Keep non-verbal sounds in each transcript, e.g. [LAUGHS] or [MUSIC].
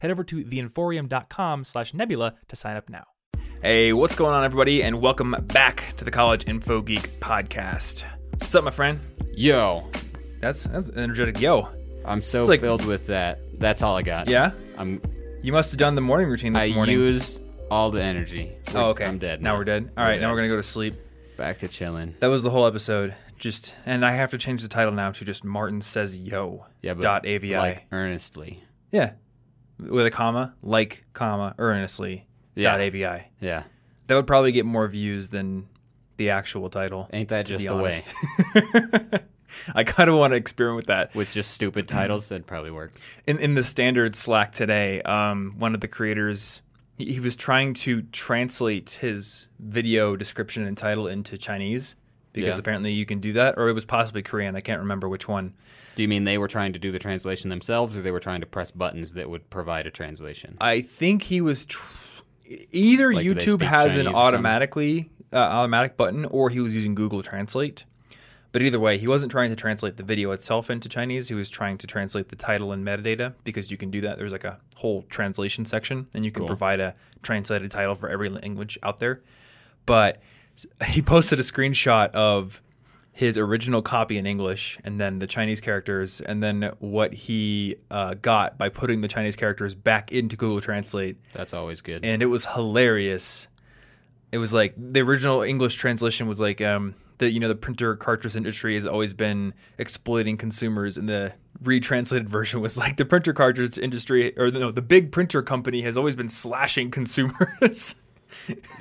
Head over to theinforium.com slash nebula to sign up now. Hey, what's going on, everybody, and welcome back to the College Info Geek podcast. What's up, my friend? Yo, That's that's an energetic yo. I'm so It's like- filled with that. That's all I got. Yeah? I'm. You must have done the morning routine this I morning. used all the energy. oh, okay. I'm dead. Now we're dead. All right, now dead. we're going to go to sleep. Back to chilling. That was the whole episode. Just and I have to change the title now to just Martin says yo. Yeah, but dot avi. like earnestly. yeah, with a comma, like comma, earnestly. Yeah. Dot avi. Yeah. That would probably get more views than the actual title. Ain't that just the way? [LAUGHS] I kind of want to experiment with that. With just stupid [CLEARS THROAT] titles, that'd probably work. In in the standard Slack today, um, one of the creators he, he was trying to translate his video description and title into Chinese because Yeah. apparently you can do that, or it was possibly Korean. I can't remember which one. Do you mean they were trying to do the translation themselves, or they were trying to press buttons that would provide a translation? I think he was tr- either Like, YouTube has Chinese an automatically uh, automatic button, or he was using Google Translate. But either way, he wasn't trying to translate the video itself into Chinese. He was trying to translate the title and metadata because you can do that. There's like a whole translation section, and you can Cool. provide a translated title for every language out there. But [LAUGHS] he posted a screenshot of his original copy in English and then the Chinese characters, and then what he uh, got by putting the Chinese characters back into Google Translate That's always good. and it was hilarious. It was like the original English translation was like um the you know the printer cartridge industry has always been exploiting consumers and the retranslated [LAUGHS] version was like the printer cartridge industry or no the big printer company has always been slashing [LAUGHS] consumers.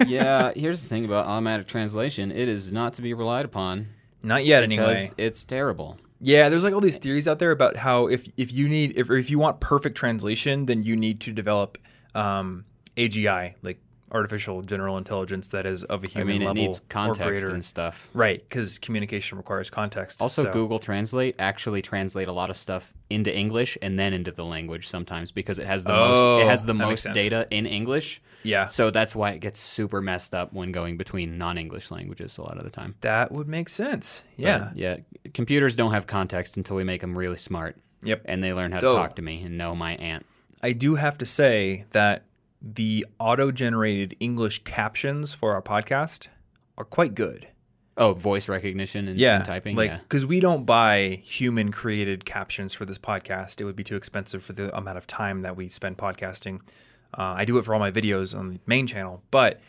yeah. Here's the thing about automatic translation: it is not to be relied upon Not yet anyway. it's terrible. Yeah, there's like all these theories out there about how if if you need if if you want perfect translation, then you need to develop um, AGI like artificial general intelligence that is of a human mean, it level needs or context greater. and stuff. Right, because communication requires context. Also, so- Google Translate actually translate a lot of stuff into English and then into the language sometimes because it has the most Oh, it has the most data in English. Yeah, So that's why it gets super messed up when going between non-English languages a lot of the time. that would make sense. But, Yeah. yeah. Computers don't have context until we make them really smart Yep. and they learn how to talk to me and know my aunt. I do have to say that the auto-generated English captions for our podcast are quite good. Oh, voice recognition and, Yeah, and typing. like yeah. because we don't buy human-created captions for this podcast. It would be too expensive for the amount of time that we spend podcasting. Uh, I do it for all my videos on the main channel, but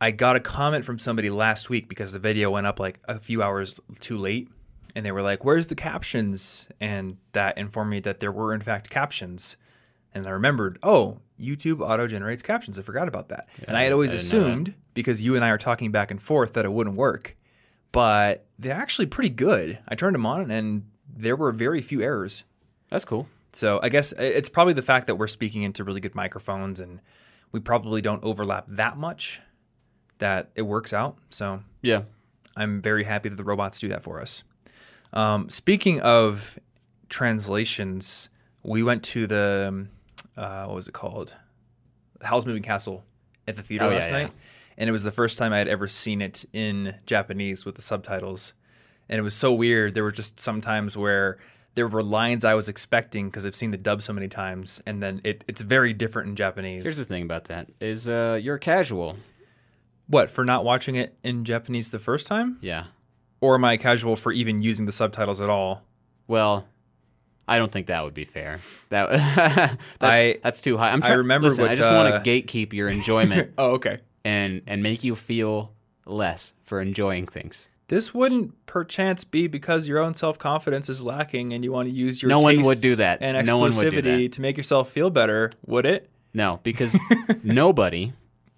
I got a comment from somebody last week because the video went up like a few hours too late. And they were like, Where's the captions? And that informed me that there were, in fact, captions. And I remembered, Oh, YouTube auto generates captions. I forgot about that. and I had always I didn't know that. assumed, because you and I are talking back and forth, that it wouldn't work. But they're actually pretty good. I turned them on and there were very few errors. That's cool. So I guess it's probably the fact that we're speaking into really good microphones and we probably don't overlap that much that it works out. So Yeah. I'm very happy that the robots do that for us. Um, speaking of translations, we went to the uh, what was it called? Howl's Moving Castle at the theater Oh, last yeah. night, and it was the first time I had ever seen it in Japanese with the subtitles, and it was so weird. There were just some times where there were lines I was expecting because I've seen the dub so many times, and then it, it's very different in Japanese. Here's the thing about that is uh, you're casual. what for not watching it in Japanese the first time, Yeah. or am I casual for even using the subtitles at all? Well, I don't think that would be fair. That [LAUGHS] that's, I- that's too high. I'm I trying. remember Listen, what, I just want uh, to gatekeep your enjoyment [LAUGHS] Oh, okay. and and make you feel less for enjoying things. This wouldn't perchance be because your own self confidence is lacking and you want to use your No one would do that. and No one would do exclusivity that. to make yourself feel better, would it? No, because [LAUGHS] nobody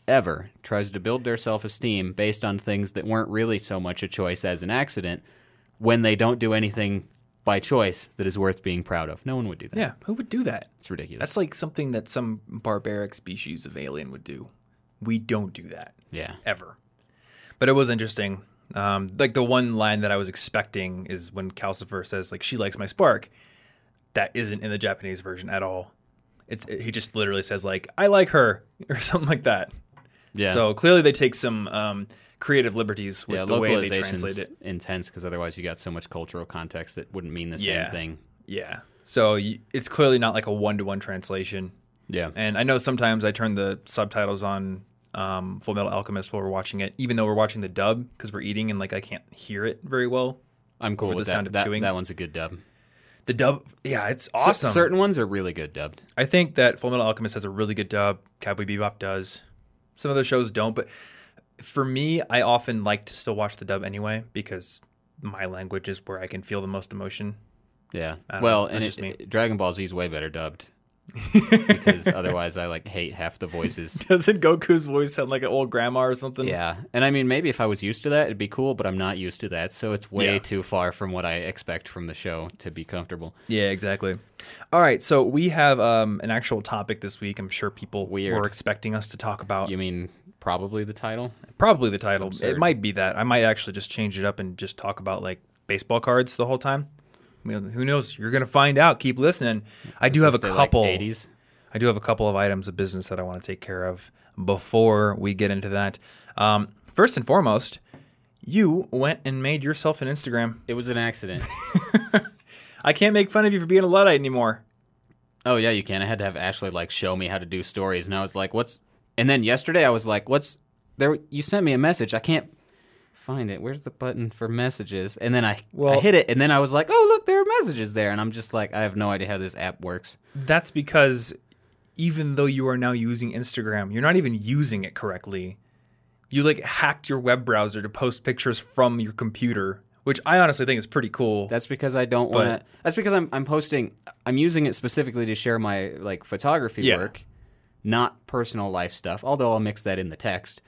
ever tries to build their self esteem based on things that weren't really so much a choice as an accident when they don't do anything by choice that is worth being proud of. No one would do that. Yeah, who would do that? It's ridiculous. That's like something that some barbaric species of alien would do. We don't do that yeah. ever. But it was interesting. Um, like the one line that I was expecting is when Calcifer says like she likes my spark. That isn't in the Japanese version at all. It's he just literally says like I like her [LAUGHS] or something like that. Yeah. So clearly they take some um, creative liberties with yeah, the way they translate it. intense because otherwise you got so much cultural context that wouldn't mean the same Yeah. thing. Yeah. So y- it's clearly not like a one to one translation. Yeah. And I know sometimes I turn the subtitles on um, Full Metal Alchemist while we're watching it, even though we're watching the dub because we're eating and like I can't hear it very well. I'm cool with the sound of That, chewing. that one's a good dub. The dub, yeah, it's C- awesome. certain ones are really good dubbed. I think that Full Metal Alchemist has a really good dub. Cowboy Bebop does. Some of those shows don't, but for me, I often like to still watch the dub anyway because my language is where I can feel the most emotion. Yeah. Well, know. and it, just me. Dragon Ball Z is way better dubbed because [LAUGHS] otherwise I like hate half the voices. [LAUGHS] Doesn't Goku's voice sound like an old grandma or something? Yeah, and I mean maybe if I was used to that, it'd be cool, but I'm not used to that, so it's way Yeah. too far from what I expect from the show to be comfortable. Yeah, exactly. All right, so we have um, an actual topic this week. I'm sure people Weird. were expecting us to talk about. You mean probably the title? Probably the title. It might be that. I might actually just change it up and just talk about like baseball cards the whole time. I mean, who knows? You're gonna find out. Keep listening. I do have a couple. Like 80s. I do have a couple of items of business that I want to take care of before we get into that. Um, first and foremost, you went and made yourself an Instagram. It was an accident. [LAUGHS] I can't make fun of you for being a luddite anymore. oh yeah, you can. I had to have Ashley like show me how to do stories, and I was like, "What's?" And then yesterday I was like, "What's there?" You sent me a message. I can't find it. Where's the button for messages? And then I, well, I hit it, and then I was like, "Oh look, there are messages there," and I'm just like, I have no idea how this app works. That's because even though you are now using Instagram, you're not even using it correctly. You like hacked your web browser to post pictures from your computer, which I honestly think is pretty cool. That's because I don't want to. That's because I'm I'm posting. I'm using it specifically to share my like photography Yeah. work, not personal life stuff. Although I'll mix that in the text.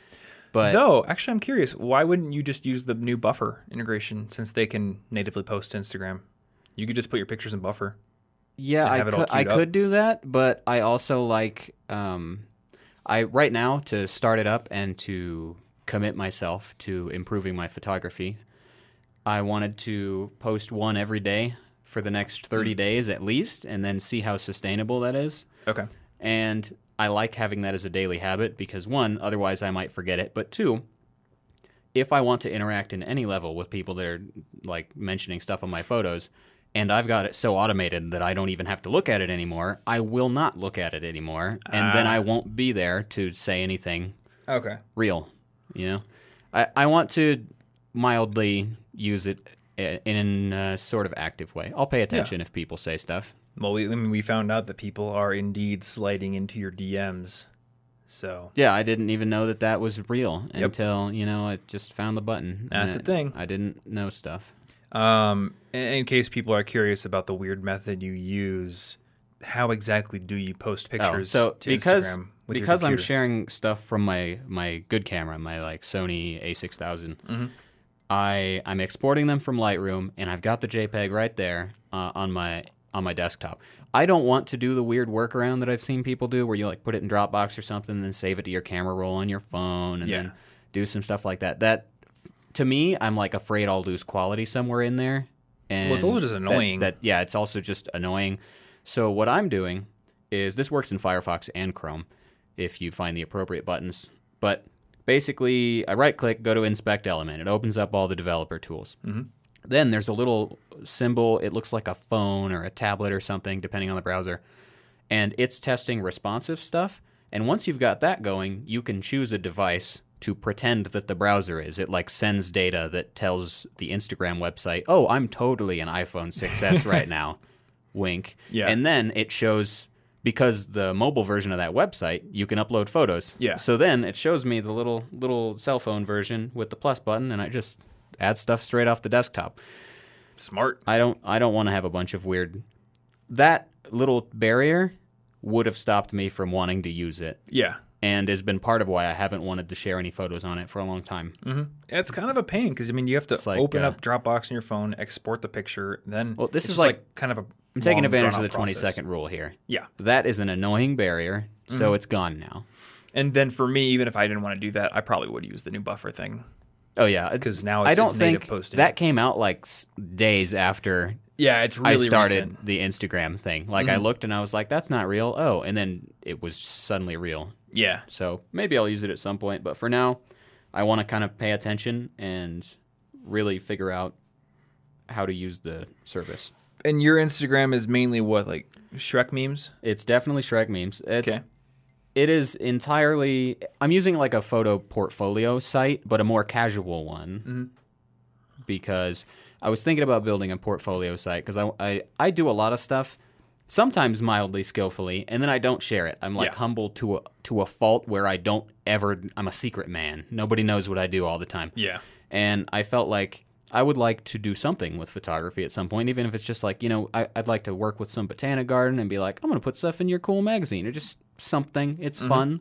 But Though, actually, I'm curious, why wouldn't you just use the new Buffer integration since they can natively post to Instagram? You could just put your pictures in Buffer. yeah, I have it all could I could do that. But I also like um, I right now to start it up and to commit myself to improving my photography. I wanted to post one every day for the next 30 Hmm. days at least, and then see how sustainable that is. Okay. And I like having that as a daily habit because one, otherwise I might forget it. But two, if I want to interact in any level with people that are like mentioning stuff on my photos, and I've got it so automated that I don't even have to look at it anymore, I will not look at it anymore. And then ah. I won't be there to say anything Okay. real. You know, I, I want to mildly use it eh, in a sort of active way. I'll pay attention if people say stuff. Well, we, I mean, we found out that people are indeed sliding into your DMs. So, Yeah, I didn't even know that that was real until you know I just found the button. That's a thing. I didn't know stuff. um, in, case people are curious about the weird method you use, how exactly do you post pictures? Oh, pictures so to because Instagram because I'm sharing stuff from my my good camera, my like Sony A6000, Mm-hmm. I I'm exporting them from Lightroom, and I've got the JPEG right there uh, on my on my desktop. I don't want to do the weird workaround that I've seen people do, where you like put it in Dropbox or something, and then save it to your camera roll on your phone, and Yeah. then do some stuff like that. That to me, I'm like afraid I'll lose quality somewhere in there. And Well, it's also just that- annoying. that yeah, it's also just annoying. So what I'm doing is this works in Firefox and Chrome if you find the appropriate buttons. But basically, I right click, go to inspect element. It opens up all the developer tools. Mm-hmm. Then there's a little symbol. It looks like a phone or a tablet or something, depending on the browser. And it's testing responsive stuff. And once you've got that going, you can choose a device to pretend that the browser is. It like sends data that tells the Instagram website, "Oh, I'm totally an iPhone 6s [LAUGHS] right now." Wink. Yeah. And then it shows because the mobile version of that website, you can upload photos. Yeah. So then it shows me the little little cell phone version with the plus button and I just add stuff straight off the desktop. Smart. I don't I don't want to have a bunch of weird that little barrier would have stopped me from wanting to use it. Yeah. and has been part of why I haven't wanted to share any photos on it for a long time. Mm-hmm. It's kind of a pain because I mean you have to like, open uh, up Dropbox on your phone, export the picture, then Well, this it's is just like- kind of a I'm taking advantage of the drawn-out 20 process. second rule here. Yeah, That is an annoying barrier, so it's gone now. and then for me, even if I didn't want to do that, I probably would use the new buffer thing Oh yeah, because now it's, I don't think posting. that came out like days after yeah, it's really I started recent. Mm-hmm. the Instagram thing. Like I looked and I was like, "That's not real." Oh, and then it was suddenly real. Yeah, So maybe I'll use it at some point, but for now, I want to kind of pay attention and really figure out how to use the service. and your Instagram is mainly what like Shrek memes. It's definitely Shrek memes. It's Okay. It is entirely I'm using like a photo portfolio site, but a more casual one. Mm-hmm. Because I was thinking about building a portfolio site because I, I I do a lot of stuff sometimes mildly skillfully and then I don't share it. I'm like Yeah. humble to a to a fault where I don't ever I'm a secret man. Nobody knows what I do all the time. Yeah, And I felt like I would like to do something with photography at some point, even if it's just like, you know, I, I'd like to work with some botanic garden and be like, I'm going to put stuff in your cool magazine or just something. It's fun.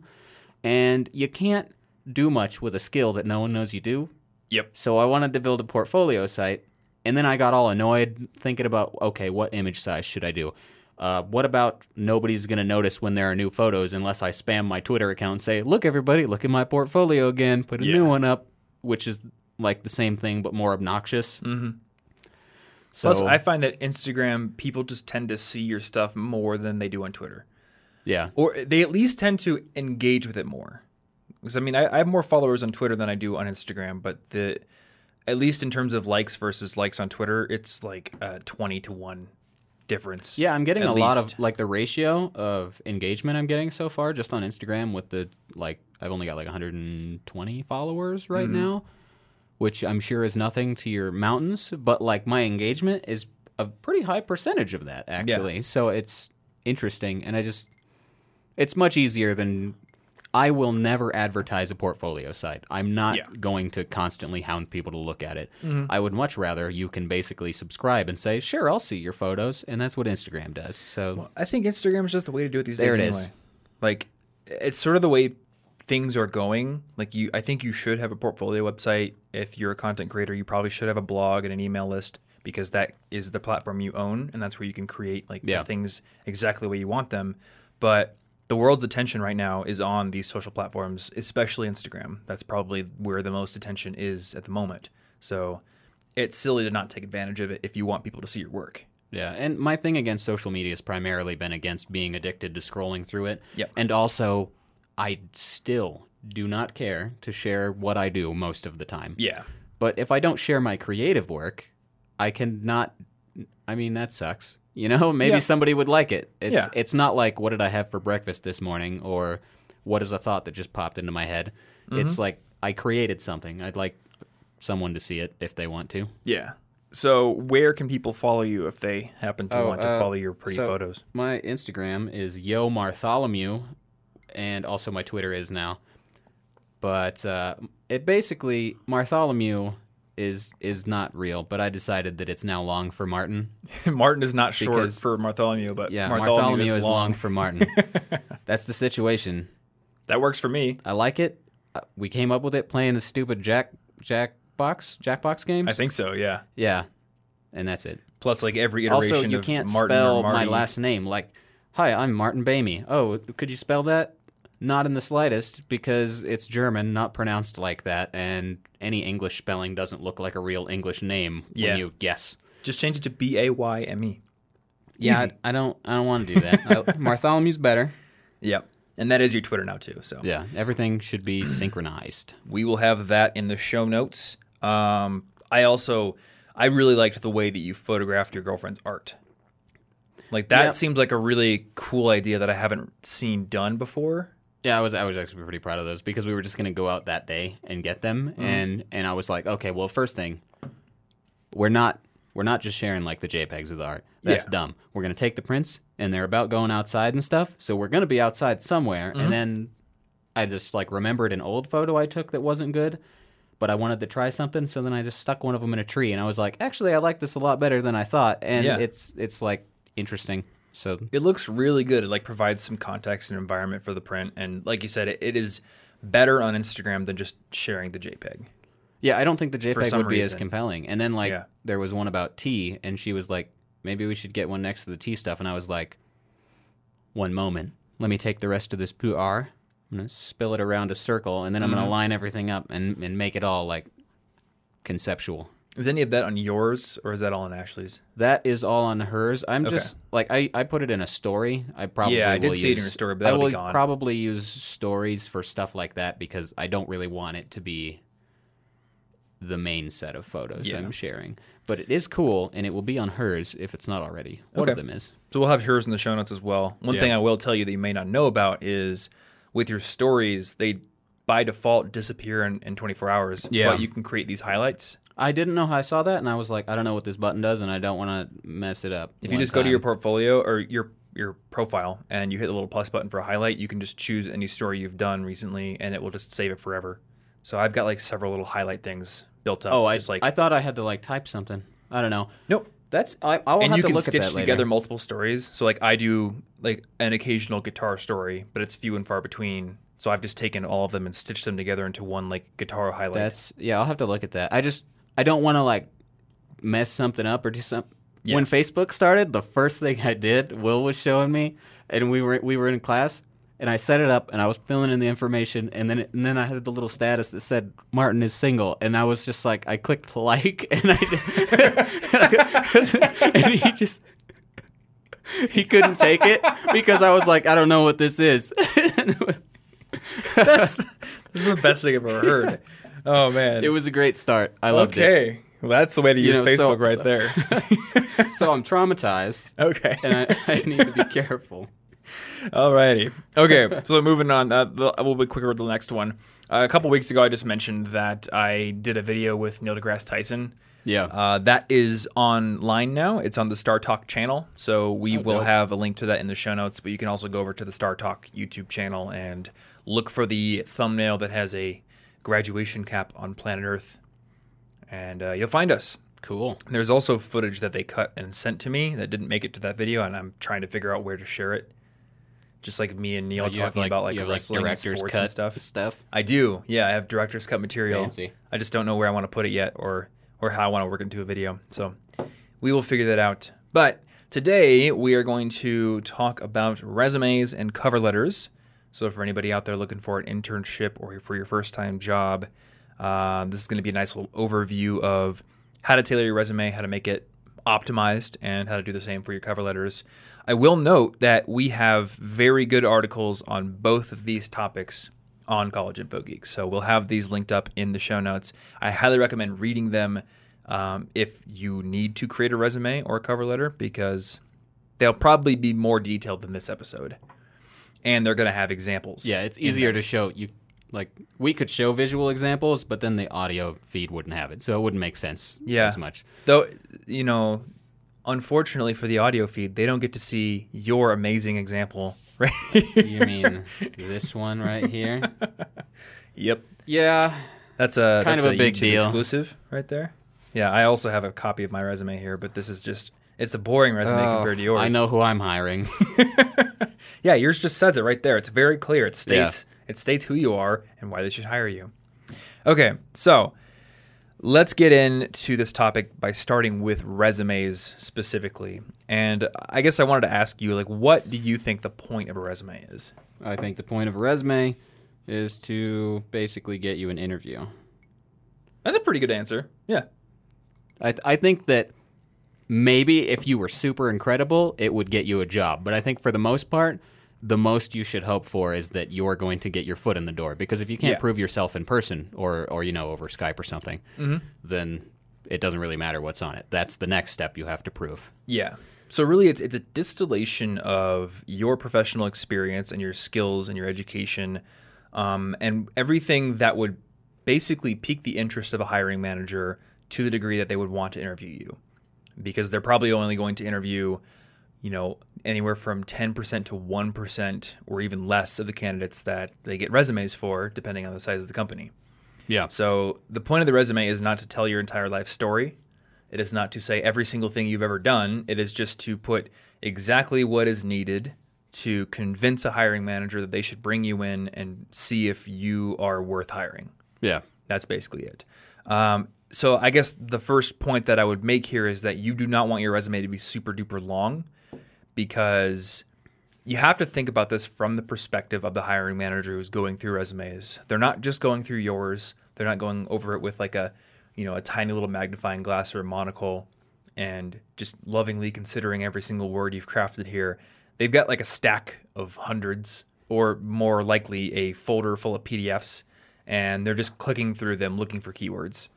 And you can't do much with a skill that no one knows you do. yep, So I wanted to build a portfolio site. And then I got all annoyed thinking about, okay, what image size should I do? Uh, what about nobody's going to notice when there are new photos unless I spam my Twitter account and say, look, everybody, look at my portfolio again, put a Yeah. new one up, which is like the same thing but more obnoxious. Mm-hmm. So, Plus, I find that Instagram people just tend to see your stuff more than they do on Twitter, yeah. or they at least tend to engage with it more. Because I mean, I, I have more followers on Twitter than I do on Instagram, but the at least in terms of likes versus likes on Twitter, it's like a twenty to one difference. Yeah, I'm getting a lot of like the ratio of engagement I'm getting so far just on Instagram with the like I've only got like 120 followers right Mm-hmm. now, which I'm sure is nothing to your mountains, but like my engagement is a pretty high percentage of that actually. Yeah. So it's interesting and I just it's much easier than I will never advertise a portfolio site. I'm not Yeah. Mm-hmm. going to constantly hound people to look at it. I would much rather you can basically subscribe and say, "Sure, I'll see your photos," and that's what Instagram does. So I think Instagram is just the way to do it these There days. it anyway. is. Like, it's sort of the way things are going. Like, you, I think you should have a portfolio website. If you're a content creator, you probably should have a blog and an email list because that is the platform you own, and that's where you can create like Yeah. the things exactly the way you want them. But the world's attention right now is on these social platforms, especially Instagram. That's probably where the most attention is at the moment. So it's silly to not take advantage of it if you want people to see your work. Yeah, and my thing against social media has primarily been against being addicted to scrolling through it. Yep. And also, I still do not care to share what I do most of the time. Yeah. But if I don't share my creative work, I cannot. I mean, that sucks. [LAUGHS] You know, maybe Yeah. somebody would like it. It's Yeah. it's not like what did I have for breakfast this morning or what is a thought that just popped into my head. Mm-hmm. It's like I created something. I'd like someone to see it if they want to. Yeah. So where can people follow you if they happen to Oh, want to uh, follow your pretty so- photos? My Instagram is Yo Martholomew, and also my Twitter is now. But uh, it basically Martholomew is is not real, but I decided that it's now long for Martin. [LAUGHS] Martin is not short for Bartholomew, but Yeah, Bartholomew, Bartholomew, is, is long for Martin. [LAUGHS] That's the situation. That works for me. I like it. Uh, We came up with it playing the stupid Jack Jackbox Jackbox games. I think so. Yeah. Yeah, and that's it. Plus, like every iteration Also, you of can't Martin spell my last name. Like, hi, I'm Martin Boehme. Oh, could you spell that? Not in the slightest, because it's German, not pronounced like that, and any English spelling doesn't look like a real English name Yeah. when you guess. Just change it to B A Y M E. Yeah, Easy. I, I don't. I don't want to do that. I, [LAUGHS] Bartholomew's better. Yep. And that is your Twitter now too. So Yeah, everything should be synchronized. we will have that in the show notes. Um, I also I really liked the way that you photographed your girlfriend's art. Like that Yep. seems like a really cool idea that I haven't seen done before. Yeah, I was I was actually pretty proud of those because we were just gonna go out that day and get them, mm-hmm. and and I was like, okay, well, first thing, we're not we're not just sharing like the JPEGs of the art. That's Yeah. dumb. We're gonna take the prints, and they're about going outside and stuff, so we're gonna be outside somewhere. And mm-hmm. then I just like remembered an old photo I took that wasn't good, but I wanted to try something, so then I just stuck one of them in a tree, and I was like, actually, I like this a lot better than I thought, and Yeah. it's it's like interesting. So It looks really good. It like provides some context and environment for the print, and like you said, it, it is better on Instagram than just sharing the JPEG. yeah, I don't think the JPEG would be as compelling. And then like Yeah. there was one about tea, and she was like, maybe we should get one next to the tea stuff, and I was like, one moment, let me take the rest of this pu'er, I'm gonna spill it around a circle, and then I'm Mm-hmm. gonna line everything up and and make it all like conceptual. Is any of that on yours, or is that all on Ashley's? That is all on hers. I'm Okay. just like I, I put it in a story. I probably Yeah, I did will see it in use- your story, but I that'll be gone. probably use stories for stuff like that because I don't really want it to be the main set of photos Yeah. I'm sharing. But it is cool, and it will be on hers if it's not already. One Okay. of them is. So we'll have yours in the show notes as well. One Yeah. thing I will tell you that you may not know about is with your stories, they by default disappear in, in 24 hours. Yeah. But you can create these highlights. I didn't know how I saw that, and I was like, I don't know what this button does, and I don't want to mess it up. If you just go to your portfolio or your your profile and you hit the little plus button for a highlight, you can just choose any story you've done recently and it will just save it forever. So I've got like several little highlight things built up. oh, I like I thought I had to like type something. I don't know. nope. That's I. I will and have you to can look stitch together multiple stories. So like I do like an occasional guitar story, but it's few and far between. So I've just taken all of them and stitched them together into one like guitar highlight. That's yeah. I'll have to look at that. I just I don't want to like mess something up or do something. Yeah. When Facebook started, the first thing I did, Will was showing me, and we were we were in class, and I set it up, and I was filling in the information, and then and then I had the little status that said Martin is single, and I was just like I clicked like, [LAUGHS] and I [LAUGHS] and he just. He couldn't take it because I was like, I don't know what this is. [LAUGHS] That's this is the best thing I've ever heard. Oh man. it was a great start. I loved it. okay. Well, that's the way to You use know, so- Facebook right so- there. [LAUGHS] So I'm traumatized. okay. and I, I need to be [LAUGHS] careful. Alrighty. Okay, so moving on. Uh, we'll be quicker with the next one. Uh, a couple weeks ago, I just mentioned that I did a video with Neil deGrasse Tyson. Yeah. Uh, that is online now. It's on the Star Talk channel. So we will dope. have a link to that in the show notes, but you can also go over to the Star Talk YouTube channel and look for the thumbnail that has a graduation cap on planet Earth. And uh, you'll find us. cool. There's also footage that they cut and sent to me that didn't make it to that video, and I'm trying to figure out where to share it. Just like me and Neil Oh, have, talking about like wrestling and director's sports cut and stuff. Stuff. I do. Yeah, I have director's cut material. Fancy. I just don't know where I want to put it yet or or how I want to work into a video. So we will figure that out. But today we are going to talk about resumes and cover letters. So for anybody out there looking for an internship or for your first time job, um, this is going to be a nice little overview of how to tailor your resume, how to make it optimized, and how to do the same for your cover letters. I will note that we have very good articles on both of these topics on College Info Geeks. So we'll have these linked up in the show notes. I highly recommend reading them um, if you need to create a resume or a cover letter because they'll probably be more detailed than this episode. And they're going to have examples. Yeah, it's easier to show you. Like we could show visual examples, but then the audio feed wouldn't have it, so it wouldn't make sense Yeah. as much. Though, you know, unfortunately for the audio feed, they don't get to see your amazing example. [LAUGHS] Right? You mean this one right here? [LAUGHS] yep. Yeah. That's a Kind that's of a big YouTube deal. exclusive right there. Yeah, I also have a copy of my resume here, but this is just it's a boring resume oh, compared to yours. Oh, I know who I'm hiring. [LAUGHS] Yeah, yours just says it right there. It's very clear. It states it states who you are and why they should hire you. Okay, so let's get into this topic by starting with resumes specifically. And I guess I wanted to ask you, like, what do you think the point of a resume is? I think the point of a resume is to basically get you an interview. That's a pretty good answer. Yeah. I, I think that maybe if you were super incredible, it would get you a job. But I think for the most part, the most you should hope for is that you're going to get your foot in the door. Because if you can't Yeah. prove yourself in person or, or you know over Skype or something, then it doesn't really matter what's on it. That's the next step you have to prove. Yeah. So really, it's it's a distillation of your professional experience and your skills and your education, um, and everything that would basically pique the interest of a hiring manager to the degree that they would want to interview you, because they're probably only going to interview, you know, anywhere from ten percent to one percent or even less of the candidates that they get resumes for, depending on the size of the company. Yeah. So the point of the resume is not to tell your entire life story. It is not to say every single thing you've ever done. It is just to put exactly what is needed to convince a hiring manager that they should bring you in and see if you are worth hiring. Yeah. That's basically it. Um, so I guess the first point that I would make here is that you do not want your resume to be super duper long because you have to think about this from the perspective of the hiring manager who's going through resumes. They're not just going through yours. They're not going over it with like a, you know, a tiny little magnifying glass or a monocle and just lovingly considering every single word you've crafted here. They've got like a stack of hundreds or more likely a folder full of PDFs and they're just clicking through them looking for keywords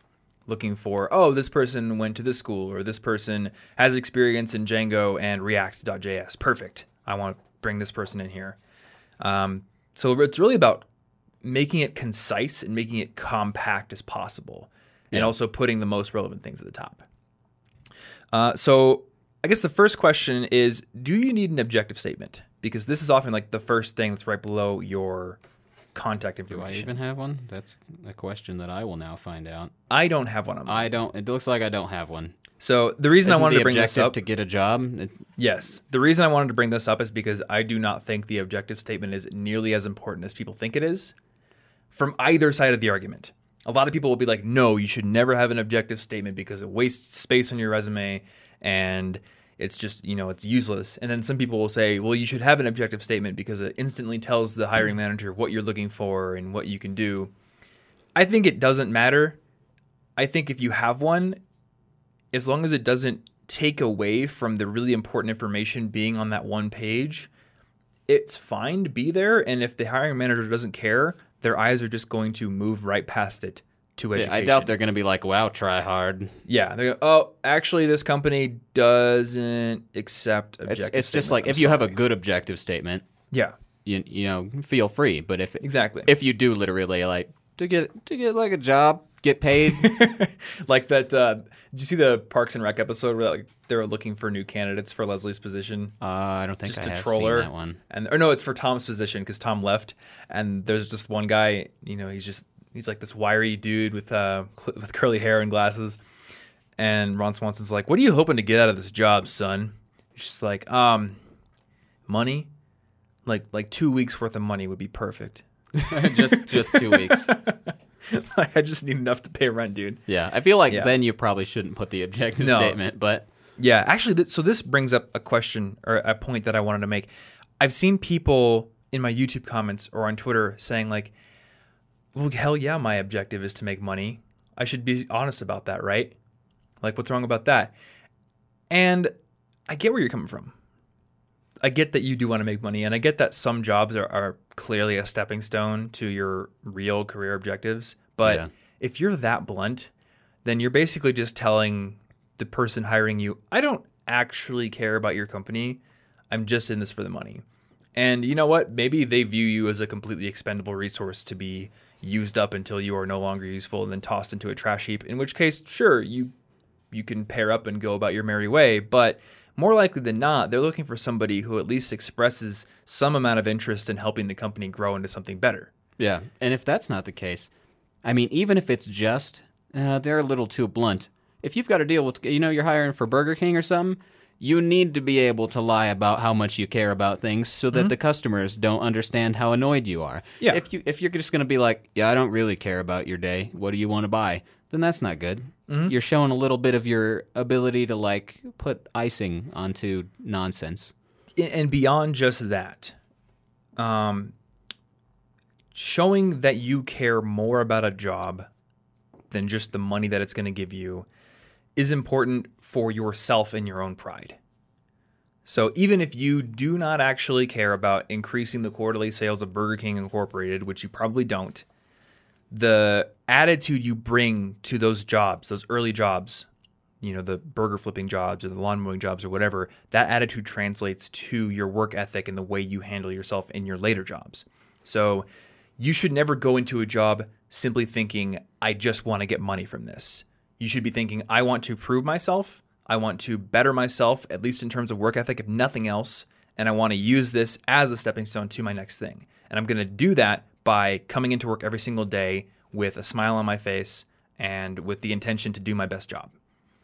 looking for, oh, this person went to this school or this person has experience in Django and React.js. Perfect. I want to bring this person in here. Um, so it's really about making it concise and making it compact as possible, and also putting the most relevant things at the top. Uh, so I guess the first question is, do you need an objective statement? Because this is often like the first thing that's right below your contact Do I even have one? That's a question that I will now find out. I don't have one on mine. I don't. It looks like I don't have one. So the reason Isn't I wanted to bring this up, to get a job? Yes, the reason I wanted to bring this up is because I do not think the objective statement is nearly as important as people think it is, from either side of the argument. A lot of people will be like, "No, you should never have an objective statement because it wastes space on your resume and it's just you know it's useless." And then some people will say, "Well, you should have an objective statement because it instantly tells the hiring manager what you're looking for and what you can do." I think it doesn't matter. I think if you have one, as long as it doesn't take away from the really important information being on that one page, it's fine to be there. And if the hiring manager doesn't care, their eyes are just going to move right past it to education. I doubt they're going to be like, "Wow, try hard." Yeah, they go, oh, actually, this company doesn't accept It's, objective. it's just like I'm if you have a good objective statement, yeah, you you know, feel free. But if exactly. if you do literally like to get to get like a job, get paid, [LAUGHS] like that. Uh, did you see the Parks and Rec episode where like they were looking for new candidates for Leslie's position? uh, I don't think just I a have troller. seen that one. And or no, it's for Tom's position because Tom left, and there's just one guy. You know, he's just he's like this wiry dude with uh cl- with curly hair and glasses. And Ron Swanson's like, "What are you hoping to get out of this job, son?" He's just like, "Um, money, like like two weeks worth of money would be perfect. [LAUGHS] just just two weeks. [LAUGHS] like I just need enough to pay rent, dude." Yeah, I feel like Yeah. then you probably shouldn't put the objective No. statement, but Yeah, actually, th- so this brings up a question or a point that I wanted to make. I've seen people in my YouTube comments or on Twitter saying like, "Well, hell yeah, my objective is to make money. I should be honest about that, right? Like, what's wrong about that?" And I get where you're coming from. I get that you do want to make money, and I get that some jobs are, are clearly a stepping stone to your real career objectives. But Yeah. if you're that blunt, then you're basically just telling the person hiring you, I don't actually care about your company. I'm just in this for the money. And you know what? Maybe they view you as a completely expendable resource to be used up until you are no longer useful and then tossed into a trash heap. In which case, sure, you you can pair up and go about your merry way, but more likely than not, they're looking for somebody who at least expresses some amount of interest in helping the company grow into something better. yeah. And if that's not the case, I mean, even if it's just, uh, they're a little too blunt. If you've got to deal with, you know, you're hiring for Burger King or something, you need to be able to lie about how much you care about things so that the customers don't understand how annoyed you are. Yeah. If you if you're just going to be like, yeah, I don't really care about your day. What do you want to buy? Then that's not good. You're showing a little bit of your ability to like put icing onto nonsense. and beyond just that, um, showing that you care more about a job than just the money that it's going to give you is important for yourself and your own pride. So even if you do not actually care about increasing the quarterly sales of Burger King Incorporated, which you probably don't, the attitude you bring to those jobs, those early jobs, you know, the burger flipping jobs or the lawn mowing jobs or whatever, that attitude translates to your work ethic and the way you handle yourself in your later jobs. So you should never go into a job simply thinking, I just want to get money from this. You should be thinking, I want to prove myself. I want to better myself, at least in terms of work ethic, if nothing else. And I want to use this as a stepping stone to my next thing. And I'm going to do that by coming into work every single day with a smile on my face and with the intention to do my best job.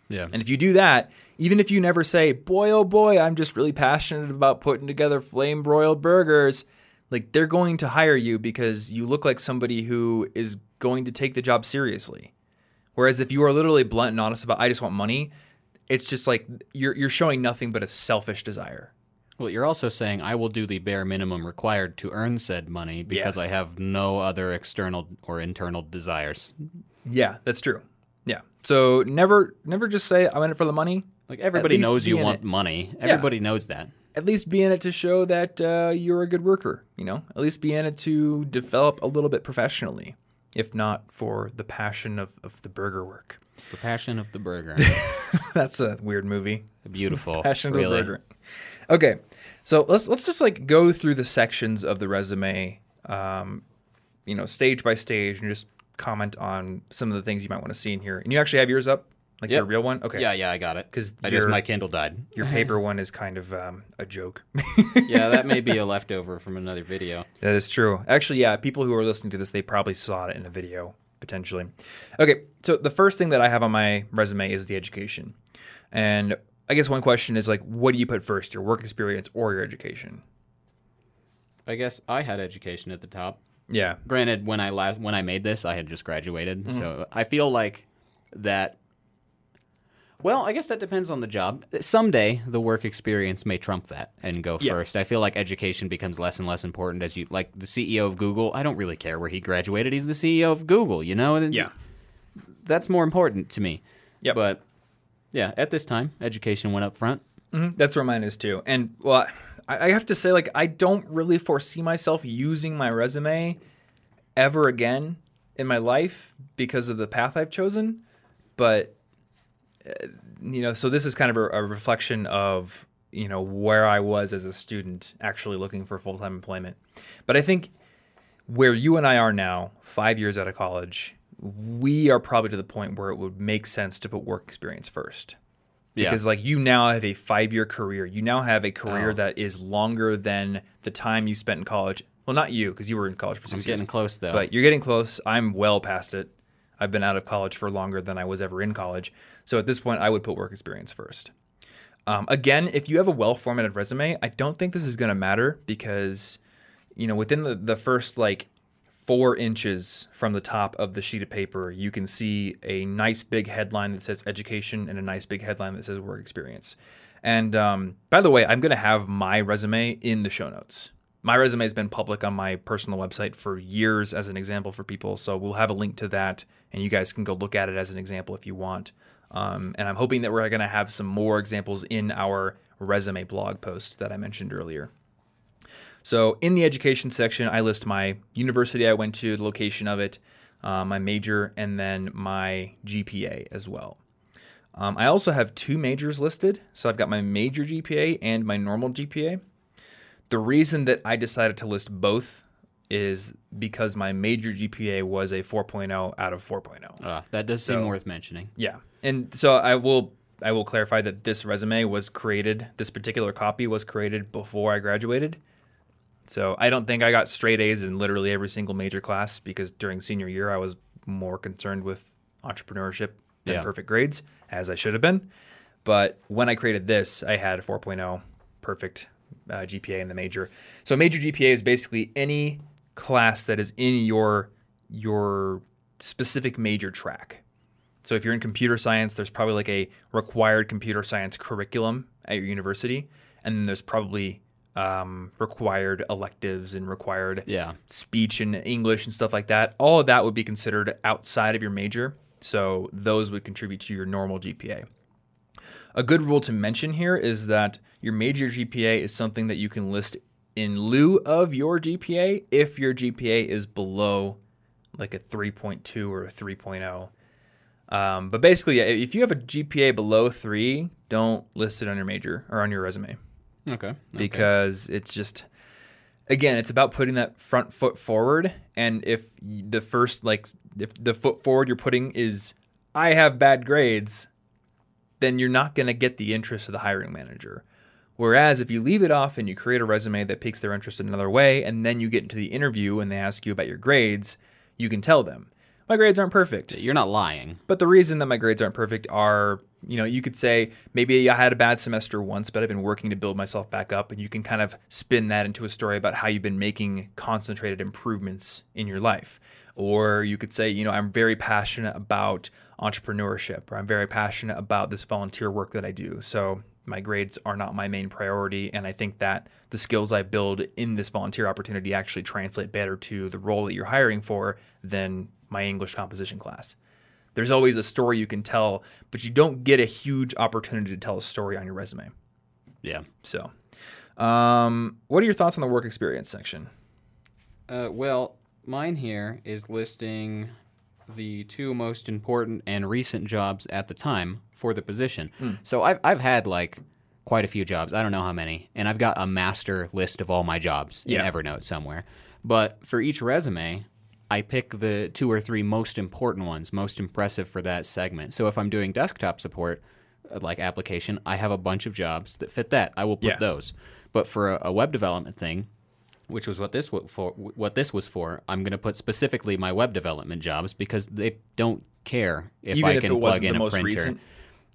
Yeah. And if you do that, even if you never say, boy, oh boy, I'm just really passionate about putting together flame broiled burgers, like they're going to hire you because you look like somebody who is going to take the job seriously. Whereas if you are literally blunt and honest about, I just want money, it's just like you're, you're showing nothing but a selfish desire. Well, you're also saying I will do the bare minimum required to earn said money because Yes. I have no other external or internal desires. Yeah, that's true. Yeah. So never, never just say I'm in it for the money. Like everybody least knows be you in want it. money. Everybody knows that. At least be in it to show that uh, you're a good worker. You know, at least be in it to develop a little bit professionally, if not for the passion of, of the burger work. The passion of the burger. [LAUGHS] That's a weird movie. Beautiful. [LAUGHS] Passion really. of the burger. Okay, so let's let's just like go through the sections of the resume, um, you know, stage by stage, and just comment on some of the things you might want to see in here. And you actually have yours up, like Yep. your real one. Okay. Yeah, yeah, I got it. 'Cause I just my Kindle died. Your paper one is kind of um, a joke. [LAUGHS] yeah, that may be a leftover from another video. That is true. Actually, yeah, people who are listening to this, they probably saw it in a video potentially. Okay, so the first thing that I have on my resume is the education. And I guess one question is like, what do you put first, your work experience or your education? I guess I had education at the top. Yeah. Granted, when I last when I made this, I had just graduated, Mm-hmm. so I feel like that. Well, I guess that depends on the job. Someday, the work experience may trump that and go Yeah. first. I feel like education becomes less and less important as you like the CEO of Google. I don't really care where he graduated. He's the CEO of Google, you know. And Yeah. that's more important to me. Yeah. But yeah, at this time, education went up front. Mhm, That's where mine is too. And well, I, I have to say, like, I don't really foresee myself using my resume ever again in my life because of the path I've chosen. But Uh, you know, so this is kind of a, a reflection of you know where I was as a student, actually looking for full time employment. But I think where you and I are now, five years out of college, we are probably to the point where it would make sense to put work experience first Yeah. because like you now have a five year career you now have a career Oh. that is longer than the time you spent in college well not you because you were in college for I'm six years getting close though. but you're getting close i'm well past it i've been out of college for longer than i was ever in college so at this point i would put work experience first um, again if you have a well formatted resume i don't think this is going to matter because you know within the, the first like four inches from the top of the sheet of paper, you can see a nice big headline that says education and a nice big headline that says work experience. And um, by the way, I'm going to have my resume in the show notes. My resume has been public on my personal website for years as an example for people. So we'll have a link to that, and you guys can go look at it as an example if you want. Um, and I'm hoping that we're going to have some more examples in our resume blog post that I mentioned earlier. So in the education section, I list my university I went to, the location of it, uh, my major, and then my GPA as well. Um, I also have two majors listed. So I've got my major GPA and my normal GPA. The reason that I decided to list both is because my major GPA was a 4.0 out of 4.0. Uh, that does seem worth mentioning. Yeah, and so I will I will clarify that this resume was created. This particular copy was created before I graduated. So I don't think I got straight A's in literally every single major class because during senior year I was more concerned with entrepreneurship than Yeah. perfect grades, as I should have been. But when I created this, I had a 4.0 perfect uh, GPA in the major. So major GPA is basically any class that is in your your specific major track. So if you're in computer science, there's probably like a required computer science curriculum at your university, and then there's probably um, required electives and required Yeah. speech and English and stuff like that. All of that would be considered outside of your major, so those would contribute to your normal GPA. A good rule to mention here is that your major GPA is something that you can list in lieu of your GPA if your GPA is below like a 3.2 or a 3.0. Um, but basically, yeah, if you have a GPA below three, don't list it on your major or on your resume Okay. okay. because it's just again it's about putting that front foot forward and if the first like if the foot forward you're putting is i have bad grades then you're not going to get the interest of the hiring manager whereas if you leave it off and you create a resume that piques their interest in another way and then you get into the interview and they ask you about your grades you can tell them my grades aren't perfect You're not lying. but the reason that my grades aren't perfect are, You know, you could say maybe I had a bad semester once, but I've been working to build myself back up. And you can kind of spin that into a story about how you've been making concentrated improvements in your life. Or you could say, you know, I'm very passionate about entrepreneurship, or I'm very passionate about this volunteer work that I do. So my grades are not my main priority. And I think that the skills I build in this volunteer opportunity actually translate better to the role that you're hiring for than my English composition class. There's always a story you can tell, but you don't get a huge opportunity to tell a story on your resume. Yeah. So, um, what are your thoughts on the work experience section? Uh, well, mine here is listing the two most important and recent jobs at the time for the position. So I've I've had like quite a few jobs. I don't know how many, and I've got a master list of all my jobs Yeah. in Evernote somewhere. But for each resume, I pick the two or three most important ones, most impressive for that segment. So if I'm doing desktop support, uh, like application, I have a bunch of jobs that fit that. I will put Yeah. those. But for a, a web development thing, which was what this wa- for what this was for, I'm going to put specifically my web development jobs because they don't care if Even I can it plug in a printer. recent?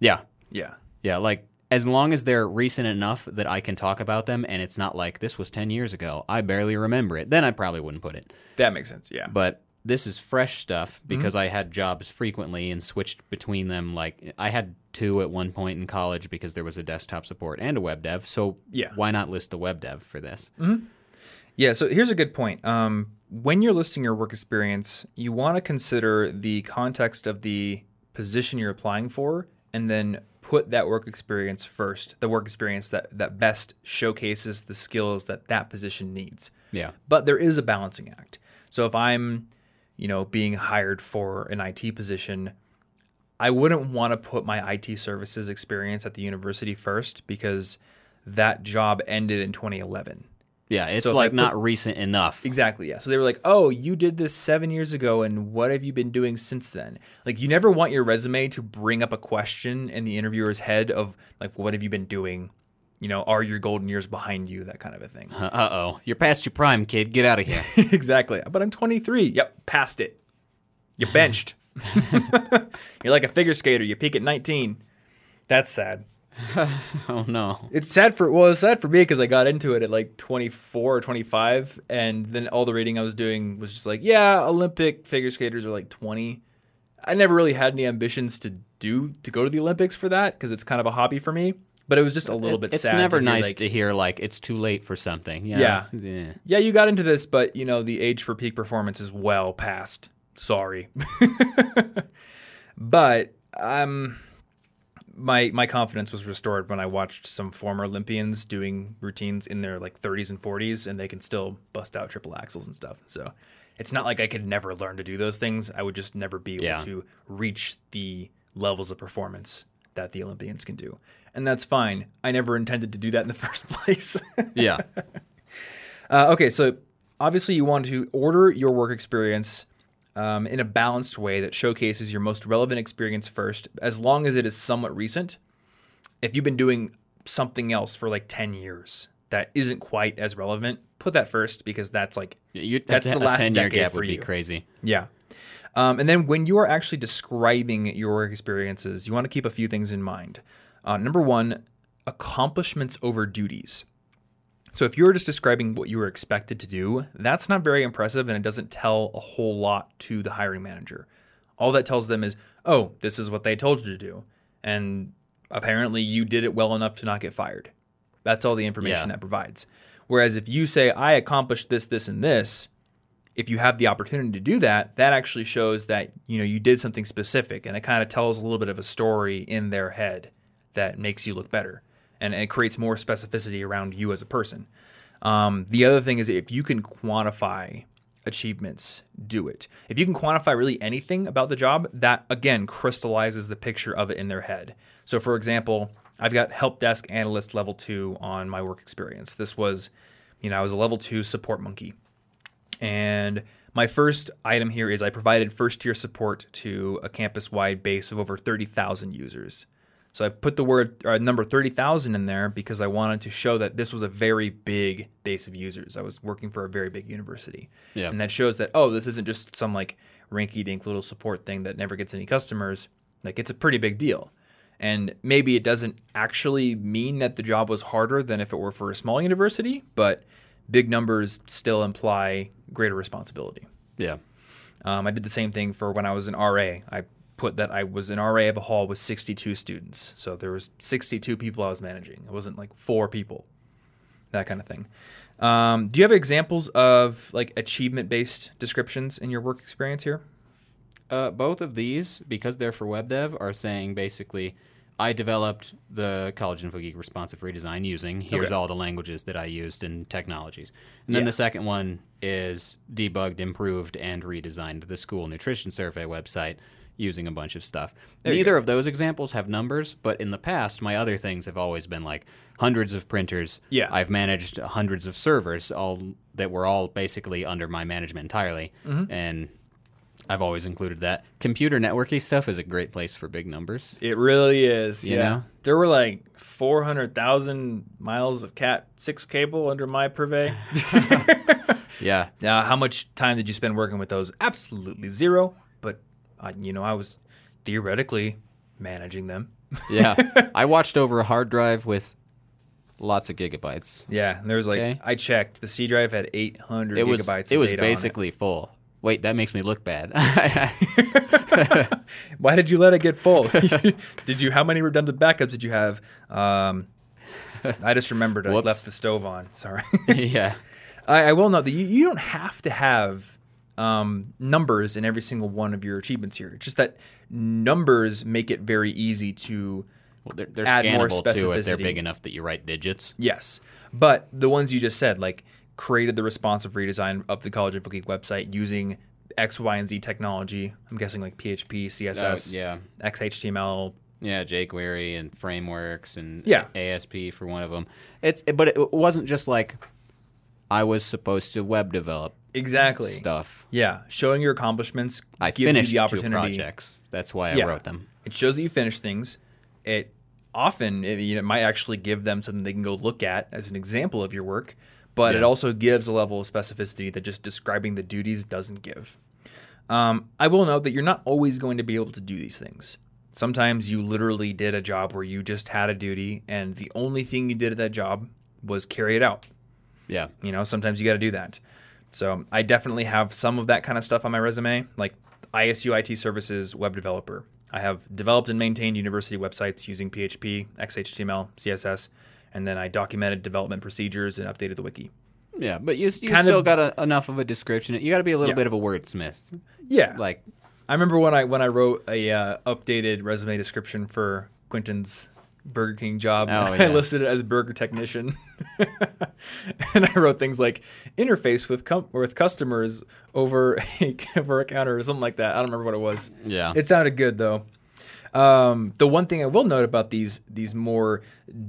Yeah. Yeah. Yeah, like as long as they're recent enough that I can talk about them and it's not like this was 10 years ago, I barely remember it, then I probably wouldn't put it. That makes sense. Yeah. But this is fresh stuff Mm-hmm. because I had jobs frequently and switched between them. Like I had two at one point in college because there was a desktop support and a web dev. So Yeah. why not list the web dev for this? Yeah, so here's a good point. Um, when you're listing your work experience, you want to consider the context of the position you're applying for and then put that work experience first, the work experience that, that best showcases the skills that that position needs. Yeah. But there is a balancing act. So if I'm, you know, being hired for an IT position, I wouldn't want to put my IT services experience at the university first because that job ended in 2011. Yeah, it's So like put- not recent enough. Exactly. Yeah. So they were like, "Oh, you did this seven years ago, and what have you been doing since then?" Like, you never want your resume to bring up a question in the interviewer's head of like, "What have you been doing?" You know, are your golden years behind you? That kind of a thing. Uh oh, you're past your prime, kid. Get out of here. [LAUGHS] exactly. But I'm 23. Yep, past it. You're benched. [LAUGHS] You're like a figure skater. You peak at 19. That's sad. [LAUGHS] oh no. It's sad for well, it's sad for me because I got into it at like 24 or 25, and then all the rating I was doing was just like, yeah, Olympic figure skaters are like 20. I never really had any ambitions to do to go to the Olympics for that because it's kind of a hobby for me. But it was just a little bit it's sad. never to nice like, to hear like it's too late for something. You know, Yeah. eh. yeah, you got into this, but you know the age for peak performance is well past. Sorry, [LAUGHS] but um, my my confidence was restored when I watched some former Olympians doing routines in their like 30s and 40s, and they can still bust out triple axels and stuff. So it's not like I could never learn to do those things. I would just never be able Yeah. to reach the levels of performance that the Olympians can do, and that's fine. I never intended to do that in the [LAUGHS] first place. Yeah. [LAUGHS] Uh, okay, so obviously you want to order your work experience um, in a balanced way that showcases your most relevant experience first, as long as it is somewhat recent. If you've been doing something else for like 10 years that isn't quite as relevant, put that first because that's like, You, That's a, the last a 10 year gap would be you. crazy. yeah. Um, and then when you are actually describing your experiences, you want to keep a few things in mind. Uh, number one, accomplishments over duties. So if you're just describing what you were expected to do, that's not very impressive and it doesn't tell a whole lot to the hiring manager. All that tells them is, oh, this is what they told you to do. And apparently you did it well enough to not get fired. That's all the information Yeah. that provides. Whereas if you say, I accomplished this, this, and this, if you have the opportunity to do that, that actually shows that you know you did something specific, and it kind of tells a little bit of a story in their head that makes you look better, and it creates more specificity around you as a person. Um, the other thing is if you can quantify achievements, do it. If you can quantify really anything about the job, that again crystallizes the picture of it in their head. So, for example, I've got help desk analyst level two on my work experience. This was, you know, I was a level two support monkey. And my first item here is I provided first tier support to a campus wide base of over 30,000 users. So I put the word uh, number 30,000 in there because I wanted to show that this was a very big base of users. I was working for a very big university. Yeah. And that shows that, oh, this isn't just some like rinky dink little support thing that never gets any customers. Like it's a pretty big deal. And maybe it doesn't actually mean that the job was harder than if it were for a small university, but big numbers still imply greater responsibility. Yeah. Um, I did the same thing for when I was an RA. I put that I was an RA of a hall with 62 students. So there was 62 people I was managing. It wasn't like four people, that kind of thing. Um, do you have examples of like achievement-based descriptions in your work experience here? Uh, both of these, because they're for web dev, are saying basically, I developed the College Info Geek responsive redesign using here's Okay. all the languages that I used and technologies. And then Yeah. the second one is debugged, improved, and redesigned the school nutrition survey website using a bunch of stuff. There Neither of those examples have numbers, but in the past, my other things have always been like hundreds of printers. Yeah. I've managed hundreds of servers, all that were all basically under my management entirely, Mm-hmm. and I've always included that. Computer networking stuff is a great place for big numbers. It really is. You yeah. know? There were like 400,000 miles of Cat 6 cable under my purvey. [LAUGHS] Yeah. [LAUGHS] now, how much time did you spend working with those? Absolutely zero. I, you know, I was theoretically managing them. [LAUGHS] Yeah. I watched over a hard drive with lots of gigabytes. Yeah. And there was like, Okay. I checked, the C drive had 800 It was gigabytes it was basically full. Wait, that makes me look bad. [LAUGHS] [LAUGHS] Why did you let it get full? did you? How many redundant backups did you have? Um, I just remembered I Whoops. left the stove on. Sorry. yeah. I, I will note that you, you don't have to have um, numbers in every single one of your achievements here. It's just that numbers make it very easy to Well, they're, they're Add more specificity. too if they're big enough that you write digits. yes. But the ones you just said, like created the responsive redesign of the College Info Geek website using X, Y, and Z technology. I'm guessing like PHP, CSS, Oh, yeah. XHTML. Yeah, jQuery and frameworks and Yeah. ASP for one of them. It's but it wasn't just like I was supposed to web develop Exactly. stuff. Yeah, showing your accomplishments I gives finished you the two opportunity. projects. That's why I Yeah. wrote them. It shows that you finished things. It often it, you know, it might actually give them something they can go look at as an example of your work, but it also gives a level of specificity that just describing the duties doesn't give. Um, I will note that you're not always going to be able to do these things. Sometimes you literally did a job where you just had a duty, and the only thing you did at that job was carry it out. Yeah. You know, sometimes you got to do that. So I definitely have some of that kind of stuff on my resume, like ISU IT Services web developer. I have developed and maintained university websites using PHP, XHTML, CSS, and then I documented development procedures and updated the wiki. Yeah, but you, you Kind still of- got a, enough of a description. You got to be a little Yeah. bit of a wordsmith. Yeah, Like, I remember when I when I wrote a uh, updated resume description for Quentin's Burger King job. Oh, [LAUGHS] I listed it as burger technician, [LAUGHS] and I wrote things like interface with com- with customers over a, [LAUGHS] over a counter or something like that. I don't remember what it was. yeah. It sounded good though. Um, the one thing I will note about these these more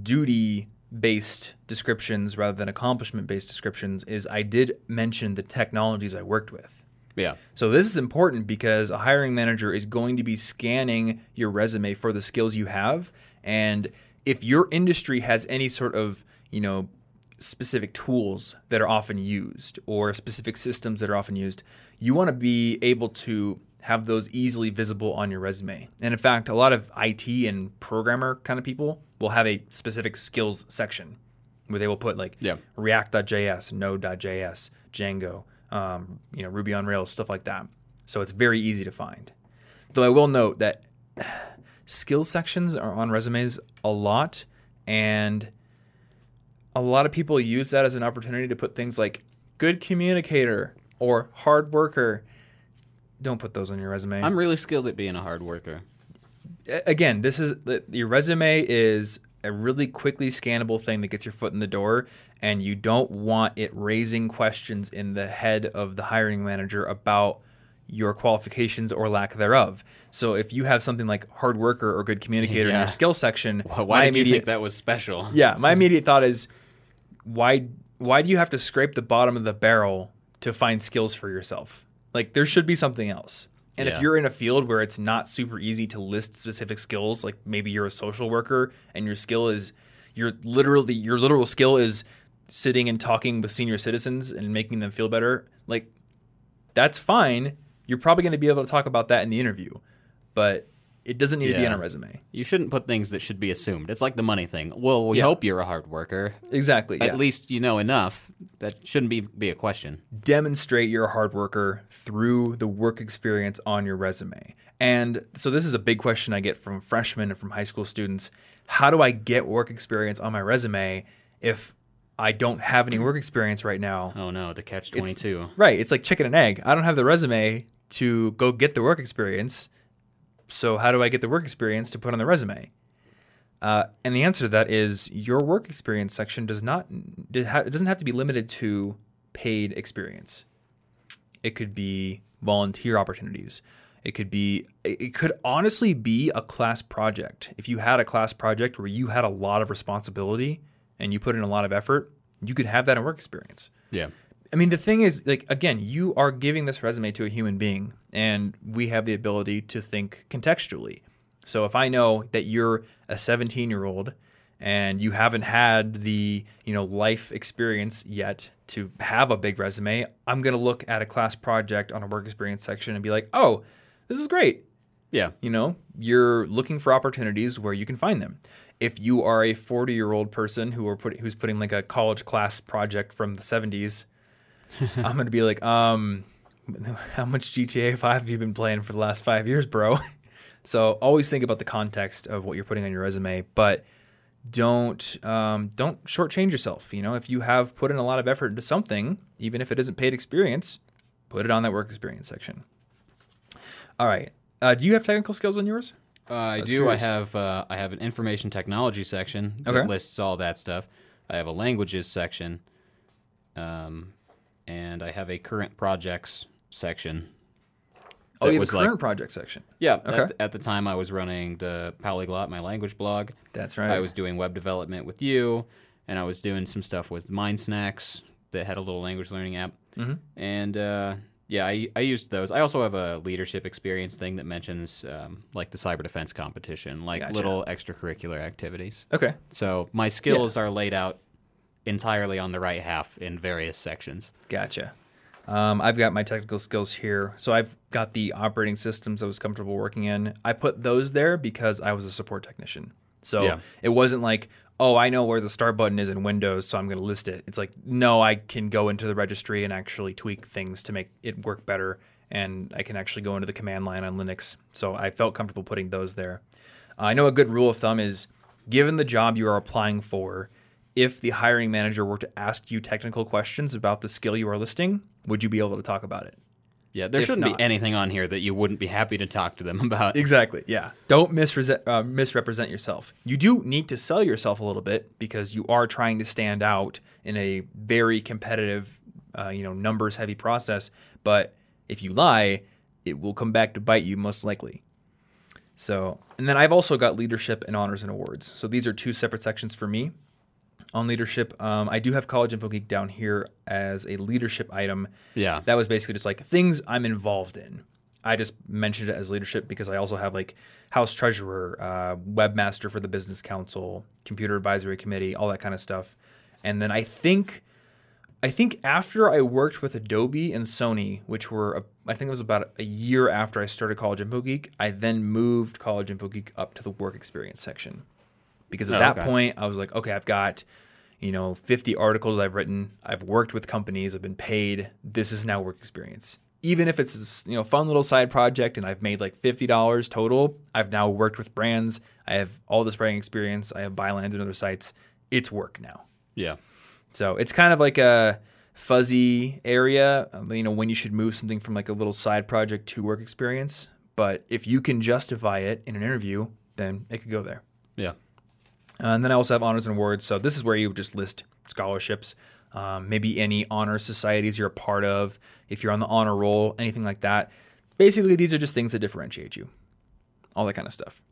duty based descriptions rather than accomplishment based descriptions is I did mention the technologies I worked with. yeah. So this is important because a hiring manager is going to be scanning your resume for the skills you have and if your industry has any sort of, you know, specific tools that are often used or specific systems that are often used, you want to be able to have those easily visible on your resume. And in fact, a lot of IT and programmer kind of people will have a specific skills section where they will put like Yeah. React.js, Node.js, Django, um, you know, Ruby on Rails, stuff like that. So it's very easy to find. Though I will note that skills sections are on resumes a lot, and a lot of people use that as an opportunity to put things like good communicator or hard worker. Don't put those on your resume. I'm really skilled at being a hard worker. Again, this is the- your resume is a really quickly scannable thing that gets your foot in the door, and you don't want it raising questions in the head of the hiring manager about your qualifications or lack thereof. So if you have something like hard worker or good communicator in your skill section, Why my did you think that was special? yeah, my [LAUGHS] immediate thought is why why do you have to scrape the bottom of the barrel to find skills for yourself? Like there should be something else. And if you're in a field where it's not super easy to list specific skills, like maybe you're a social worker and your skill is you're literally your literal skill is sitting and talking with senior citizens and making them feel better, like that's fine. You're probably going to be able to talk about that in the interview. But It doesn't need to be on a resume. You shouldn't put things that should be assumed. It's like the money thing. Well, we Yeah. hope you're a hard worker. Exactly. Yeah. At least you know enough. That shouldn't be be a question. demonstrate you're a hard worker through the work experience on your resume. And so this is a big question I get from freshmen and from high school students. How do I get work experience on my resume if I don't have any work experience right now? Oh no, the catch twenty two. Right, it's like chicken and egg. I don't have the resume to go get the work experience. So how do I get the work experience to put on the resume? Uh, and the answer to that is your work experience section does not it doesn't have to be limited to paid experience. It could be volunteer opportunities. It could be it could honestly be a class project. If you had a class project where you had a lot of responsibility and you put in a lot of effort, you could have that in work experience. Yeah. I mean, the thing is, like, again, you are giving this resume to a human being, and we have the ability to think contextually. So if I know that you're a 17 year old and you haven't had the you know life experience yet to have a big resume, I'm gonna look at a class project on a work experience section and be like, oh, this is great. Yeah. You know, you're looking for opportunities where you can find them. If you are a 40 year old person who are put, who's putting like a college class project from the 70s, [LAUGHS] I'm gonna be like, um, how much GTA 5 have you been playing for the last five years, bro? [LAUGHS] so always think about the context of what you're putting on your resume, but don't um, don't shortchange yourself. You know, if you have put in a lot of effort into something, even if it isn't paid experience, put it on that work experience section. All right. Uh, do you have technical skills on yours? Uh, I was do. curious. I have uh, I have an information technology section that Okay. lists all that stuff. I have a languages section, um, and I have a current projects section. Oh, you have was a like- current project section. Yeah. Okay. At, at the time, I was running the Powlyglot, my language blog. That's right. I was doing web development with you, and I was doing some stuff with MindSnacks that had a little language learning app. Mhm. And uh, yeah, I, I used those. I also have a leadership experience thing that mentions um, like the cyber defense competition, like Gotcha. little extracurricular activities. okay. So my skills are laid out entirely on the right half in various sections. Gotcha. Um, I've got my technical skills here. So I've got the operating systems I was comfortable working in. I put those there because I was a support technician. So Yeah. it wasn't like, oh, I know where the start button is in Windows, so I'm going to list it. It's like, no, I can go into the registry and actually tweak things to make it work better. And I can actually go into the command line on Linux. So I felt comfortable putting those there. I know a good rule of thumb is given the job you are applying for, if the hiring manager were to ask you technical questions about the skill you are listing, would you be able to talk about it? Yeah, there If shouldn't not- be anything on here that you wouldn't be happy to talk to them [LAUGHS] about. Exactly. Yeah. Don't misrepresent, uh, misrepresent yourself. You do need to sell yourself a little bit because you are trying to stand out in a very competitive, uh, you know, numbers heavy process. But if you lie, it will come back to bite you most likely. So, and then I've also got leadership and honors and awards. So these are two separate sections for me. On leadership, um, I do have College Info Geek down here as a leadership item. Yeah. That was basically just like things I'm involved in. I just mentioned it as leadership because I also have like house treasurer, uh, webmaster for the business council, computer advisory committee, all that kind of stuff. And then I think, I think after I worked with Adobe and Sony, which were a, I think it was about a year after I started College Info Geek, I then moved College Info Geek up to the work experience section because at Oh, that okay. point I was like, okay, I've got you know 50 articles I've written, I've worked with companies, I've been paid. This is now work experience. Even if it's you know fun little side project and I've made like fifty dollars total, I've now worked with brands. I have all this writing experience. I have bylines and other sites. It's work now. Yeah. So it's kind of like a fuzzy area, um, you know, when you should move something from like a little side project to work experience. But if you can justify it in an interview, then it could go there. Yeah. Uh, and then I also have honors and awards. So this is where you would just list scholarships, um, maybe any honor societies you're a part of, if you're on the honor roll, anything like that. Basically, these are just things that differentiate you, all that kind of stuff.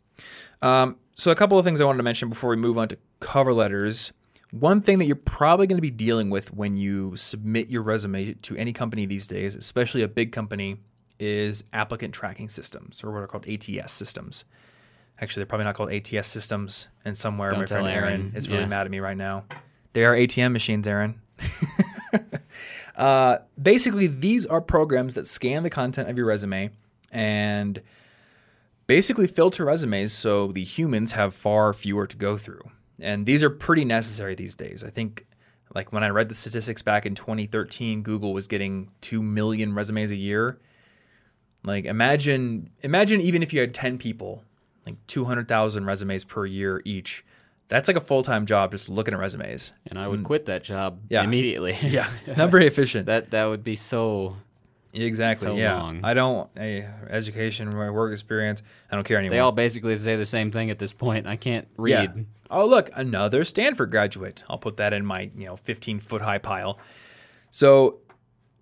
Um, so a couple of things I wanted to mention before we move on to cover letters. One thing that you're probably going to be dealing with when you submit your resume to any company these days, especially a big company, is applicant tracking systems or what are called ATS systems. Actually, they're probably not called ATS systems. And somewhere, Don't my friend Aaron, Aaron. is really Yeah. mad at me right now. They are ATM machines, Aaron. [LAUGHS] uh, basically, these are programs that scan the content of your resume and basically filter resumes so the humans have far fewer to go through. And these are pretty necessary these days. I think like when I read the statistics back in 2013, Google was getting 2 million resumes a year. Like imagine imagine even if you had 10 people, like 200,000 resumes per year each. That's like a full-time job just looking at resumes. And I would quit that job Mm. Yeah. immediately. [LAUGHS] Yeah, [LAUGHS] not very efficient. that that would be so exactly. so yeah. long. I don't a education, my work experience, I don't care anymore. they all basically say the same thing at this point. I can't read. Yeah. Oh, look, another Stanford graduate. I'll put that in my, you know, 15 foot high pile. So,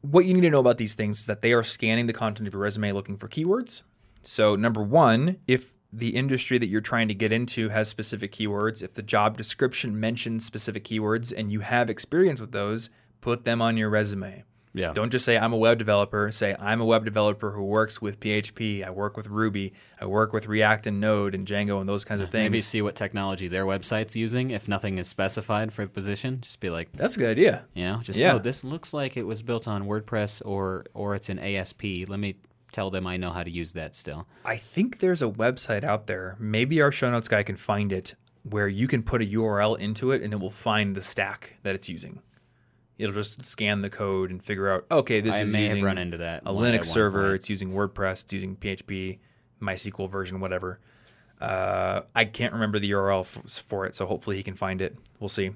what you need to know about these things is that they are scanning the content of your resume looking for keywords. So, number one, if the industry that you're trying to get into has specific keywords, if the job description mentions specific keywords and you have experience with those, put them on your resume. Yeah. Don't just say I'm a web developer. Say I'm a web developer who works with PHP. I work with Ruby. I work with React and Node and Django and those kinds of things. Maybe see what technology their website's using. If nothing is specified for the position, just be like, That's a good idea. you know, just Yeah. oh, this looks like it was built on WordPress or or it's an ASP. Let me tell them I know how to use that still. I think there's a website out there. Maybe our show notes guy can find it where you can put a URL into it and it will find the stack that it's using. It'll just scan the code and figure out, okay, this I is may using have run into that. a Linux server, point. it's using WordPress, it's using PHP, MySQL version, whatever. Uh, I can't remember the URL f- for it, so hopefully he can find it. We'll see.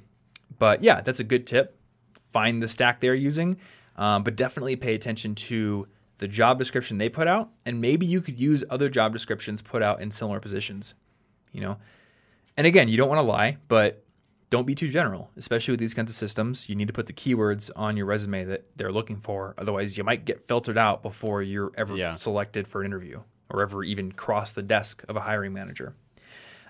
But yeah, that's a good tip. Find the stack they're using, um, but definitely pay attention to the job description they put out, and maybe you could use other job descriptions put out in similar positions. You know, and again, you don't want to lie, but don't be too general, especially with these kinds of systems. You need to put the keywords on your resume that they're looking for. Otherwise, you might get filtered out before you're ever Yeah. selected for an interview or ever even cross the desk of a hiring manager.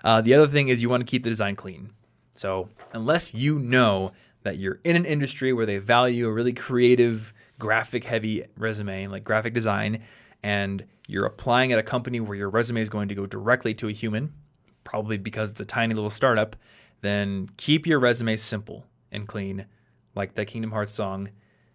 Uh, the other thing is you want to keep the design clean. So, unless you know that you're in an industry where they value a really creative, graphic heavy resume, like graphic design, and you're applying at a company where your resume is going to go directly to a human, probably because it's a tiny little startup, then keep your resume simple and clean, like that Kingdom Hearts song.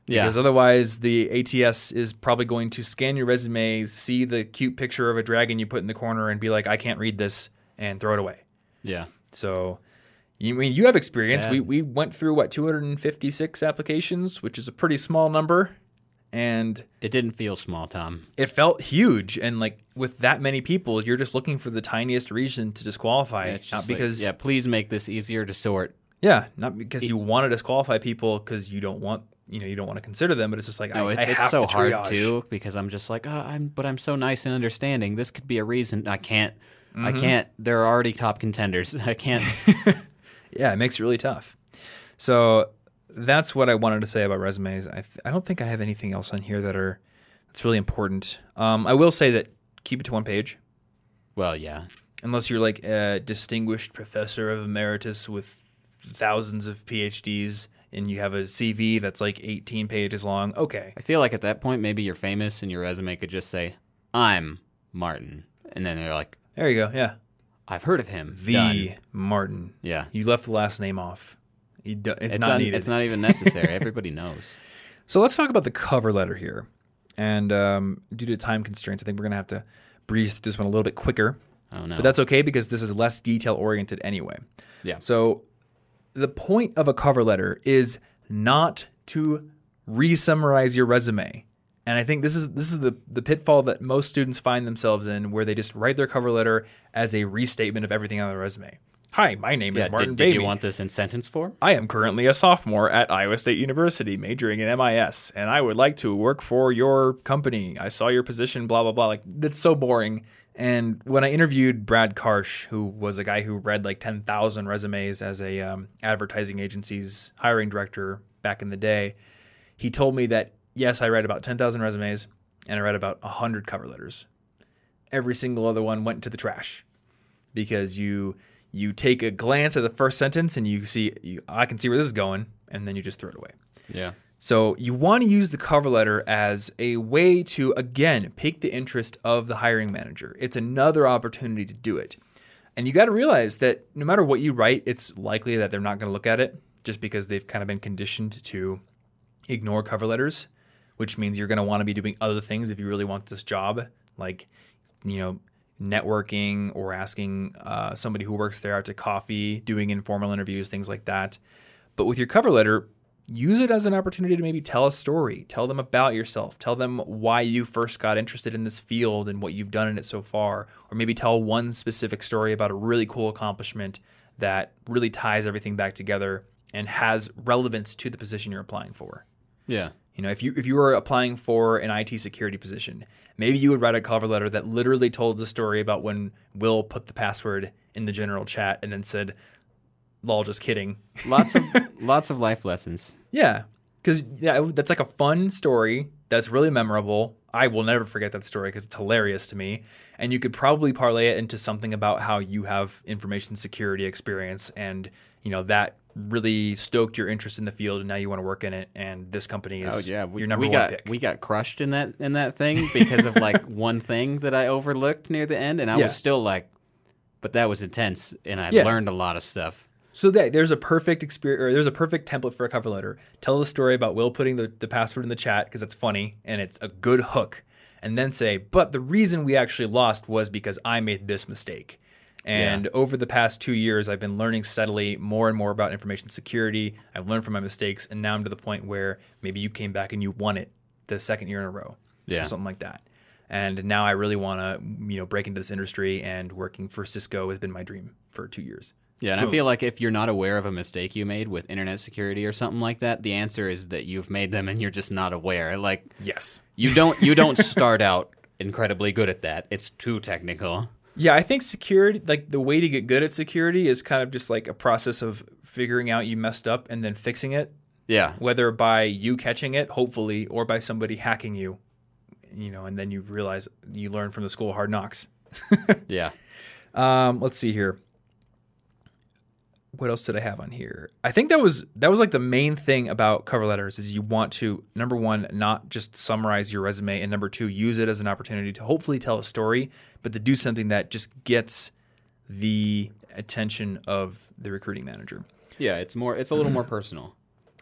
Yeah. Because otherwise, the ATS is probably going to scan your resume, see the cute picture of a dragon you put in the corner, and be like, I can't read this, and throw it away. Yeah. So, you I mean you have experience. Sad. We we went through what 256 applications, which is a pretty small number, and It didn't feel small, Tom. it felt huge. And like with that many people, you're just looking for the tiniest reason to disqualify, It's not just like, because yeah, please make this easier to sort. yeah, not because you want to disqualify people because you don't want you know you don't want to consider them, but it's just like No, I, it, I it's have so to hard too because I'm just like, oh, I'm, but I'm so nice and understanding. This could be a reason. I can't. I Mm-hmm. can't. There are already top contenders. [LAUGHS] I can't. [LAUGHS] Yeah, it makes it really tough. So that's what I wanted to say about resumes. I, th- I don't think I have anything else on here that are that's really important. Um, I will say that keep it to one page, well, yeah. unless you're like a distinguished professor of emeritus with thousands of PhDs and you have a CV that's like 18 pages long. Okay, I feel like at that point, maybe you're famous and your resume could just say, "I'm Martin," and then they're like, there you go. Yeah, "I've heard of him." the Done. Martin. Yeah. You left the last name off. Do- it's, It's not un- needed. It's not even necessary. [LAUGHS] Everybody knows. So let's talk about the cover letter here. And um, due to time constraints, I think we're going to have to breeze through this one a little bit quicker. Oh no. But that's okay because this is less detail oriented anyway. Yeah. So the point of a cover letter is not to re-summarize your resume. And I think this is this is the, the pitfall that most students find themselves in where they just write their cover letter as a restatement of everything on their resume. Hi, my name yeah. is Martin Did, did Baby. you want this in sentence form? I am currently a sophomore at Iowa State University, majoring in MIS, and I would like to work for your company. I saw your position, blah, blah, blah. Like, that's so boring. And when I interviewed Brad Karsh, who was a guy who read like 10,000 resumes as a um, advertising agency's hiring director back in the day, he told me that, yes, I read about 10,000 resumes and I read about 100 cover letters. Every single other one went to the trash because you you take a glance at the first sentence and you see you, I can see where this is going and then you just throw it away. Yeah. So you want to use the cover letter as a way to again pique the interest of the hiring manager. It's another opportunity to do it. And you got to realize that no matter what you write, it's likely that they're not going to look at it just because they've kind of been conditioned to ignore cover letters, which means you're going to want to be doing other things if you really want this job, like you know, networking or asking uh, somebody who works there out to coffee, doing informal interviews, things like that. But with your cover letter, use it as an opportunity to maybe tell a story, tell them about yourself, tell them why you first got interested in this field and what you've done in it so far, or maybe tell one specific story about a really cool accomplishment that really ties everything back together and has relevance to the position you're applying for. Yeah. You know, if you if you were applying for an IT security position, maybe you would write a cover letter that literally told the story about when Will put the password in the general chat and then said, "Lol, just kidding." [LAUGHS] Lots of lots of life lessons. Yeah, because yeah, that's like a fun story that's really memorable. I will never forget that story because it's hilarious to me. And you could probably parlay it into something about how you have information security experience, and you know that really stoked your interest in the field, and now you want to work in it. And this company oh, is Oh yeah, we, your number we one got pick. we got crushed in that in that thing because of like [LAUGHS] one thing that I overlooked near the end, and I Yeah. was still like, but that was intense, and I Yeah. learned a lot of stuff. So that there's a perfect experience, or there's a perfect template for a cover letter. Tell the story about Will putting the, the password in the chat because it's funny and it's a good hook, and then say, "But the reason we actually lost was because I made this mistake." And over the past two years, I've been learning steadily more and more about information security. I've learned from my mistakes, and now I'm to the point where maybe you came back and you won it the second year in a row, Yeah. or something like that. And now I really want to, you know, break into this industry. And working for Cisco has been my dream for two years. Yeah, and I feel like if you're not aware of a mistake you made with internet security or something like that, the answer is that you've made them and you're just not aware. Like Yes. you don't you don't [LAUGHS] start out incredibly good at that. It's too technical. Yeah, I think security, like the way to get good at security is kind of just like a process of figuring out you messed up and then fixing it, Yeah. whether by you catching it, hopefully, or by somebody hacking you, you know, and then you realize you learn from the school of hard knocks. [LAUGHS] Yeah. Um, let's see here. What else did I have on here? I think that was that was like the main thing about cover letters is you want to number one not just summarize your resume and number two use it as an opportunity to hopefully tell a story, but to do something that just gets the attention of the recruiting manager. Yeah, it's more it's a little more personal.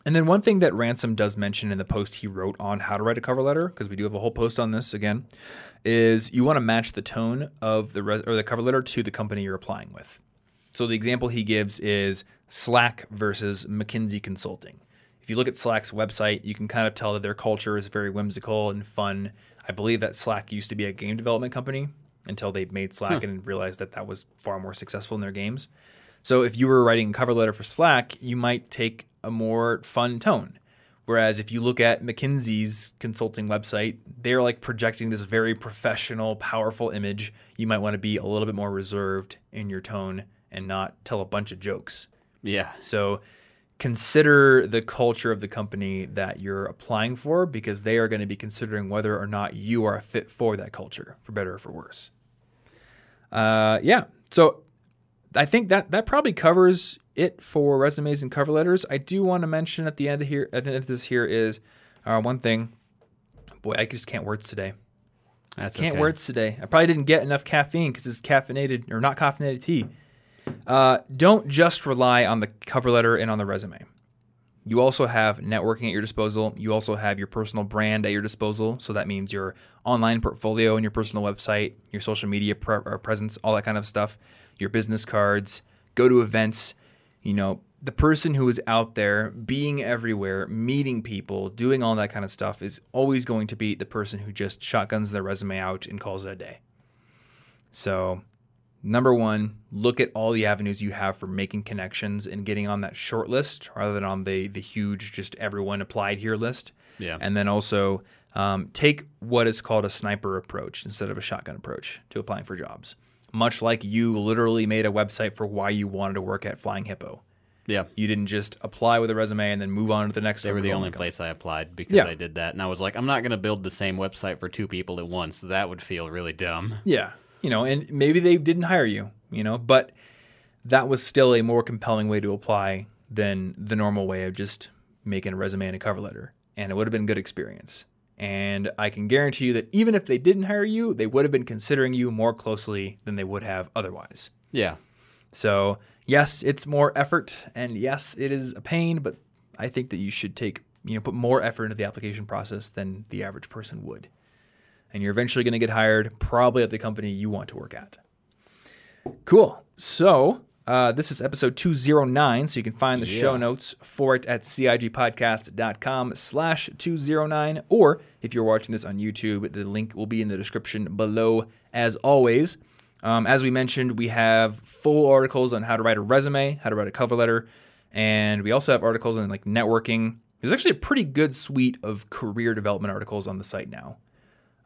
And then one thing that Ransom does mention in the post he wrote on how to write a cover letter, because we do have a whole post on this again, is you want to match the tone of the res- or the cover letter to the company you're applying with. So the example he gives is Slack versus McKinsey Consulting. If you look at Slack's website, you can kind of tell that their culture is very whimsical and fun. I believe that Slack used to be a game development company until they made Slack hmm. and realized that that was far more successful in their games. So if you were writing a cover letter for Slack, you might take a more fun tone. Whereas if you look at McKinsey's consulting website, they're like projecting this very professional, powerful image. You might want to be a little bit more reserved in your tone and not tell a bunch of jokes. Yeah. So consider the culture of the company that you're applying for because they are going to be considering whether or not you are a fit for that culture, for better or for worse. Uh, yeah. So I think that that probably covers it for resumes and cover letters. I do want to mention at the end of here, at the end of this here is uh, one thing. Boy, I just can't words today. That's Can't okay. words today. I probably didn't get enough caffeine because it's caffeinated or not caffeinated tea. Uh, don't just rely on the cover letter and on the resume. You also have networking at your disposal. You also have your personal brand at your disposal. So that means your online portfolio and your personal website, your social media pre- presence, all that kind of stuff, your business cards, go to events. You know, the person who is out there being everywhere, meeting people, doing all that kind of stuff is always going to be the person who just shotguns their resume out and calls it a day. So, number one, look at all the avenues you have for making connections and getting on that short list rather than on the the huge just everyone applied here list. Yeah. And then also um, take what is called a sniper approach instead of a shotgun approach to applying for jobs. Much like you literally made a website for why you wanted to work at Flying Hippo. Yeah. You didn't just apply with a resume and then move on to the next. They were the only place. place I applied because Yeah. I did that. And I was like, I'm not going to build the same website for two people at once. That would feel really dumb. Yeah. You know, and maybe they didn't hire you, you know, but that was still a more compelling way to apply than the normal way of just making a resume and a cover letter. And it would have been a good experience. And I can guarantee you that even if they didn't hire you, they would have been considering you more closely than they would have otherwise. Yeah. So, yes, it's more effort and yes, it is a pain, but I think that you should take, you know, put more effort into the application process than the average person would. And you're eventually going to get hired, probably at the company you want to work at. Cool. So, uh, this is episode 209, so you can find the show notes for it at cigpodcast.com slash 209, or if you're watching this on YouTube, the link will be in the description below as always. Um, as we mentioned, we have full articles on how to write a resume, how to write a cover letter, and we also have articles on like networking. There's actually a pretty good suite of career development articles on the site now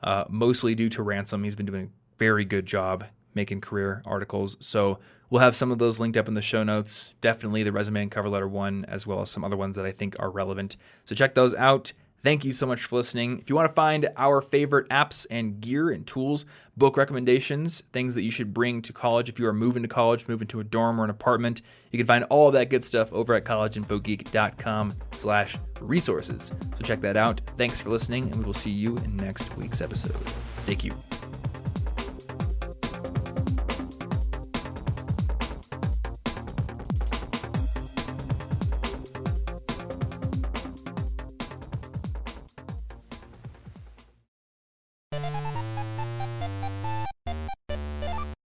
uh, mostly due to Ransom. He's been doing a very good job making career articles. So we'll have some of those linked up in the show notes. Definitely the resume and cover letter one, as well as some other ones that I think are relevant. So check those out. Thank you so much for listening. If you want to find our favorite apps and gear and tools, book recommendations, things that you should bring to college if you are moving to college, moving to a dorm or an apartment, you can find all that good stuff over at collegeinfogeek.com slash resources. So check that out. Thanks for listening, and we will see you in next week's episode. Stay cute.